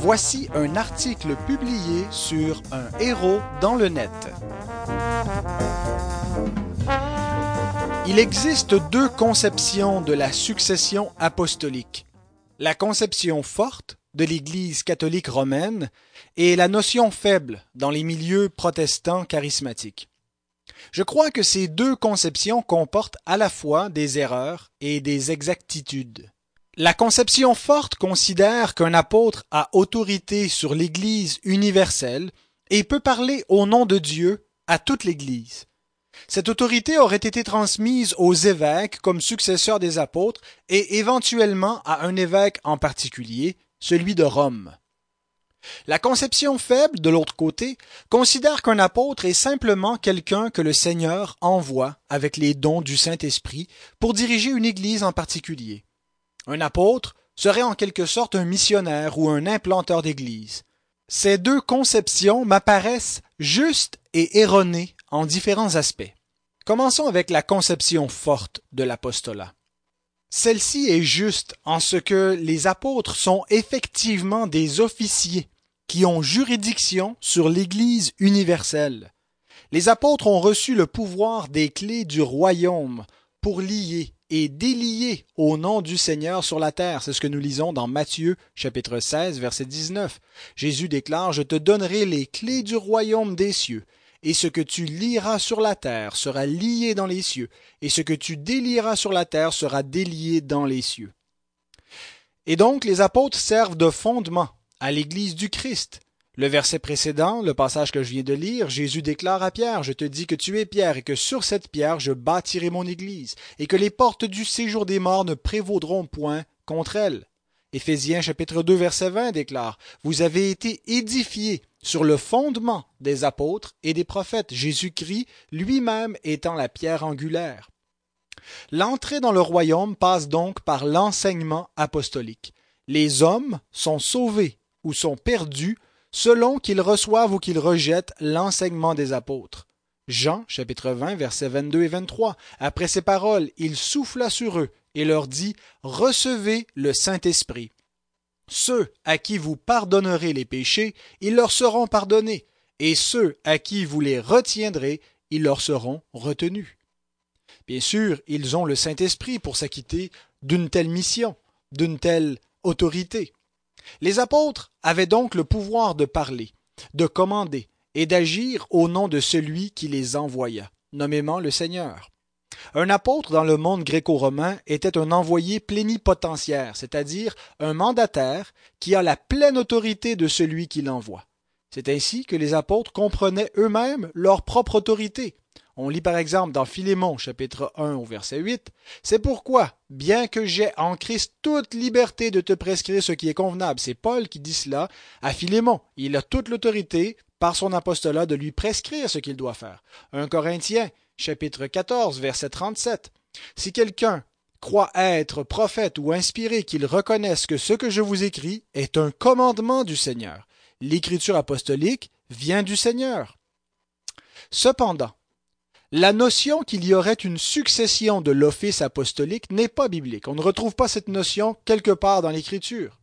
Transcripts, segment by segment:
Voici un article publié sur un héros dans le net. Il existe deux conceptions de la succession apostolique. La conception forte de l'Église catholique romaine et la notion faible dans les milieux protestants charismatiques. Je crois que ces deux conceptions comportent à la fois des erreurs et des exactitudes. La conception forte considère qu'un apôtre a autorité sur l'Église universelle et peut parler au nom de Dieu à toute l'Église. Cette autorité aurait été transmise aux évêques comme successeurs des apôtres et éventuellement à un évêque en particulier, celui de Rome. La conception faible, de l'autre côté, considère qu'un apôtre est simplement quelqu'un que le Seigneur envoie avec les dons du Saint-Esprit pour diriger une Église en particulier. Un apôtre serait en quelque sorte un missionnaire ou un implanteur d'église. Ces deux conceptions m'apparaissent justes et erronées en différents aspects. Commençons avec la conception forte de l'apostolat. Celle-ci est juste en ce que les apôtres sont effectivement des officiers qui ont juridiction sur l'Église universelle. Les apôtres ont reçu le pouvoir des clés du royaume pour lier et délier au nom du Seigneur sur la terre. C'est ce que nous lisons dans Matthieu chapitre 16 verset 19. Jésus déclare Je te donnerai les clés du royaume des cieux. Et ce que tu lieras sur la terre sera lié dans les cieux, et ce que tu délieras sur la terre sera délié dans les cieux. Et donc les apôtres servent de fondement à l'Église du Christ, le verset précédent, le passage que je viens de lire, Jésus déclare à Pierre, Je te dis que tu es Pierre, et que sur cette pierre je bâtirai mon Église, et que les portes du séjour des morts ne prévaudront point contre elle. Éphésiens chapitre 2 verset 20 déclare, Vous avez été édifiés sur le fondement des apôtres et des prophètes, Jésus-Christ lui-même étant la pierre angulaire. L'entrée dans le royaume passe donc par l'enseignement apostolique. Les hommes sont sauvés ou sont perdus selon qu'ils reçoivent ou qu'ils rejettent l'enseignement des apôtres. Jean chapitre 20 versets 22 et 23. Après ces paroles, il souffla sur eux et leur dit Recevez le Saint-Esprit. Ceux à qui vous pardonnerez les péchés, ils leur seront pardonnés, et ceux à qui vous les retiendrez, ils leur seront retenus. Bien sûr, ils ont le Saint-Esprit pour s'acquitter d'une telle mission, d'une telle autorité. Les apôtres avaient donc le pouvoir de parler, de commander et d'agir au nom de celui qui les envoya, nommément le Seigneur. Un apôtre dans le monde gréco-romain était un envoyé plénipotentiaire, c'est-à-dire un mandataire qui a la pleine autorité de celui qui l'envoie. C'est ainsi que les apôtres comprenaient eux-mêmes leur propre autorité, on lit par exemple dans Philémon chapitre 1 au verset 8, C'est pourquoi, bien que j'ai en Christ toute liberté de te prescrire ce qui est convenable, c'est Paul qui dit cela à Philémon. Il a toute l'autorité par son apostolat de lui prescrire ce qu'il doit faire. 1 Corinthiens chapitre 14 verset 37. Si quelqu'un croit être prophète ou inspiré, qu'il reconnaisse que ce que je vous écris est un commandement du Seigneur. L'écriture apostolique vient du Seigneur. Cependant, la notion qu'il y aurait une succession de l'office apostolique n'est pas biblique. On ne retrouve pas cette notion quelque part dans l'Écriture.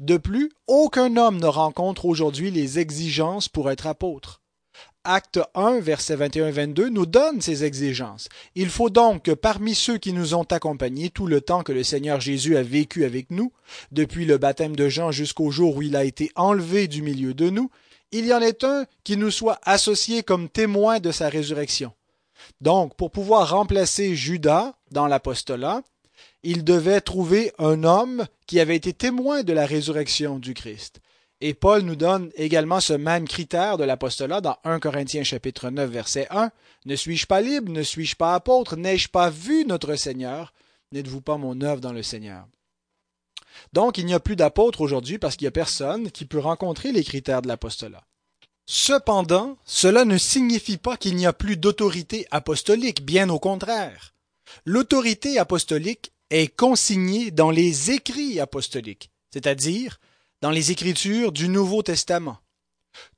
De plus, aucun homme ne rencontre aujourd'hui les exigences pour être apôtre. Acte 1, verset 21-22 nous donne ces exigences. Il faut donc que parmi ceux qui nous ont accompagnés tout le temps que le Seigneur Jésus a vécu avec nous, depuis le baptême de Jean jusqu'au jour où il a été enlevé du milieu de nous, il y en ait un qui nous soit associé comme témoin de sa résurrection. Donc, pour pouvoir remplacer Judas dans l'apostolat, il devait trouver un homme qui avait été témoin de la résurrection du Christ. Et Paul nous donne également ce même critère de l'apostolat dans 1 Corinthiens chapitre 9 verset 1. Ne suis-je pas libre, ne suis-je pas apôtre, n'ai-je pas vu notre Seigneur? N'êtes-vous pas mon œuvre dans le Seigneur? Donc il n'y a plus d'apôtre aujourd'hui parce qu'il n'y a personne qui peut rencontrer les critères de l'apostolat. Cependant, cela ne signifie pas qu'il n'y a plus d'autorité apostolique, bien au contraire. L'autorité apostolique est consignée dans les écrits apostoliques, c'est-à-dire dans les écritures du Nouveau Testament.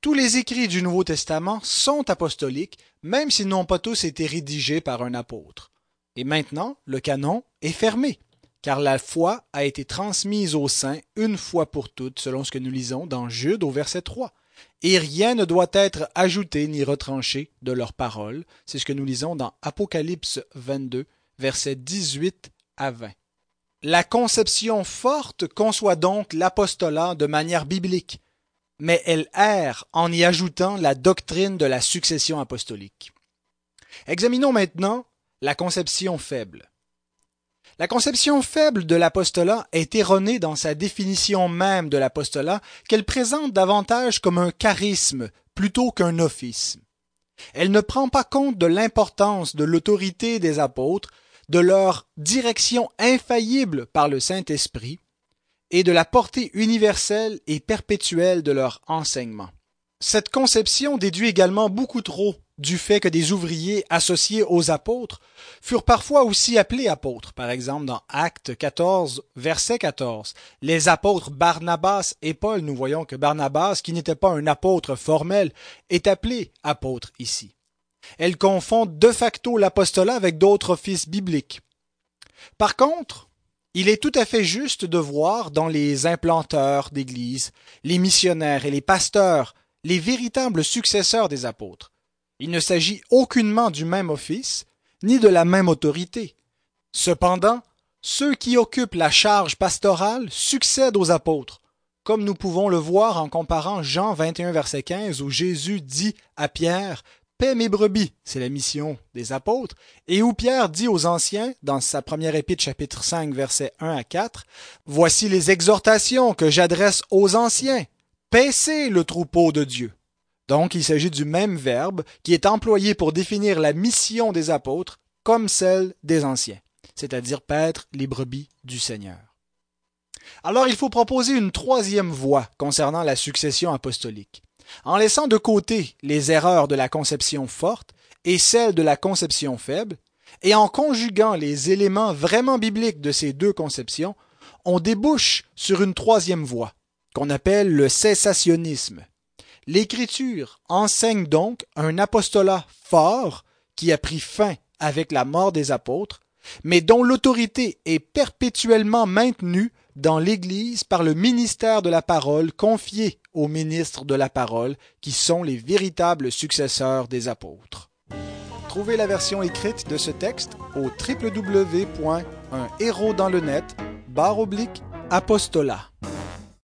Tous les écrits du Nouveau Testament sont apostoliques, même s'ils n'ont pas tous été rédigés par un apôtre. Et maintenant, le canon est fermé. car la foi a été transmise aux saints une fois pour toutes, selon ce que nous lisons dans Jude au verset 3. Et rien ne doit être ajouté ni retranché de leurs paroles. C'est ce que nous lisons dans Apocalypse 22, versets 18 à 20. La conception forte conçoit donc l'apostolat de manière biblique, mais elle erre en y ajoutant la doctrine de la succession apostolique. Examinons maintenant la conception faible. La conception faible de l'apostolat est erronée dans sa définition même de l'apostolat qu'elle présente davantage comme un charisme plutôt qu'un office. Elle ne prend pas compte de l'importance de l'autorité des apôtres, de leur direction infaillible par le Saint-Esprit et de la portée universelle et perpétuelle de leur enseignement. Cette conception déduit également beaucoup trop du fait que des ouvriers associés aux apôtres furent parfois aussi appelés apôtres. Par exemple, dans Acte 14, verset 14, les apôtres Barnabas et Paul, nous voyons que Barnabas, qui n'était pas un apôtre formel, est appelé apôtre ici. Elle confond de facto l'apostolat avec d'autres offices bibliques. Par contre, il est tout à fait juste de voir dans les implanteurs d'Église, les missionnaires et les pasteurs les véritables successeurs des apôtres. Il ne s'agit aucunement du même office, ni de la même autorité. Cependant, ceux qui occupent la charge pastorale succèdent aux apôtres, comme nous pouvons le voir en comparant Jean 21 verset 15 où Jésus dit à Pierre Paix mes brebis, c'est la mission des apôtres, et où Pierre dit aux anciens, dans sa première épître chapitre 5 verset 1 à 4, Voici les exhortations que j'adresse aux anciens, paissez le troupeau de Dieu. Donc il s'agit du même verbe qui est employé pour définir la mission des apôtres comme celle des anciens, c'est-à-dire paître les brebis du Seigneur. Alors il faut proposer une troisième voie concernant la succession apostolique. En laissant de côté les erreurs de la conception forte et celles de la conception faible, et en conjuguant les éléments vraiment bibliques de ces deux conceptions, on débouche sur une troisième voie, qu'on appelle le cessationnisme, L'Écriture enseigne donc un apostolat fort qui a pris fin avec la mort des apôtres, mais dont l'autorité est perpétuellement maintenue dans l'Église par le ministère de la parole confié aux ministres de la parole, qui sont les véritables successeurs des apôtres. Trouvez la version écrite de ce texte au www.unhéros dans le net, barre oblique, apostolat.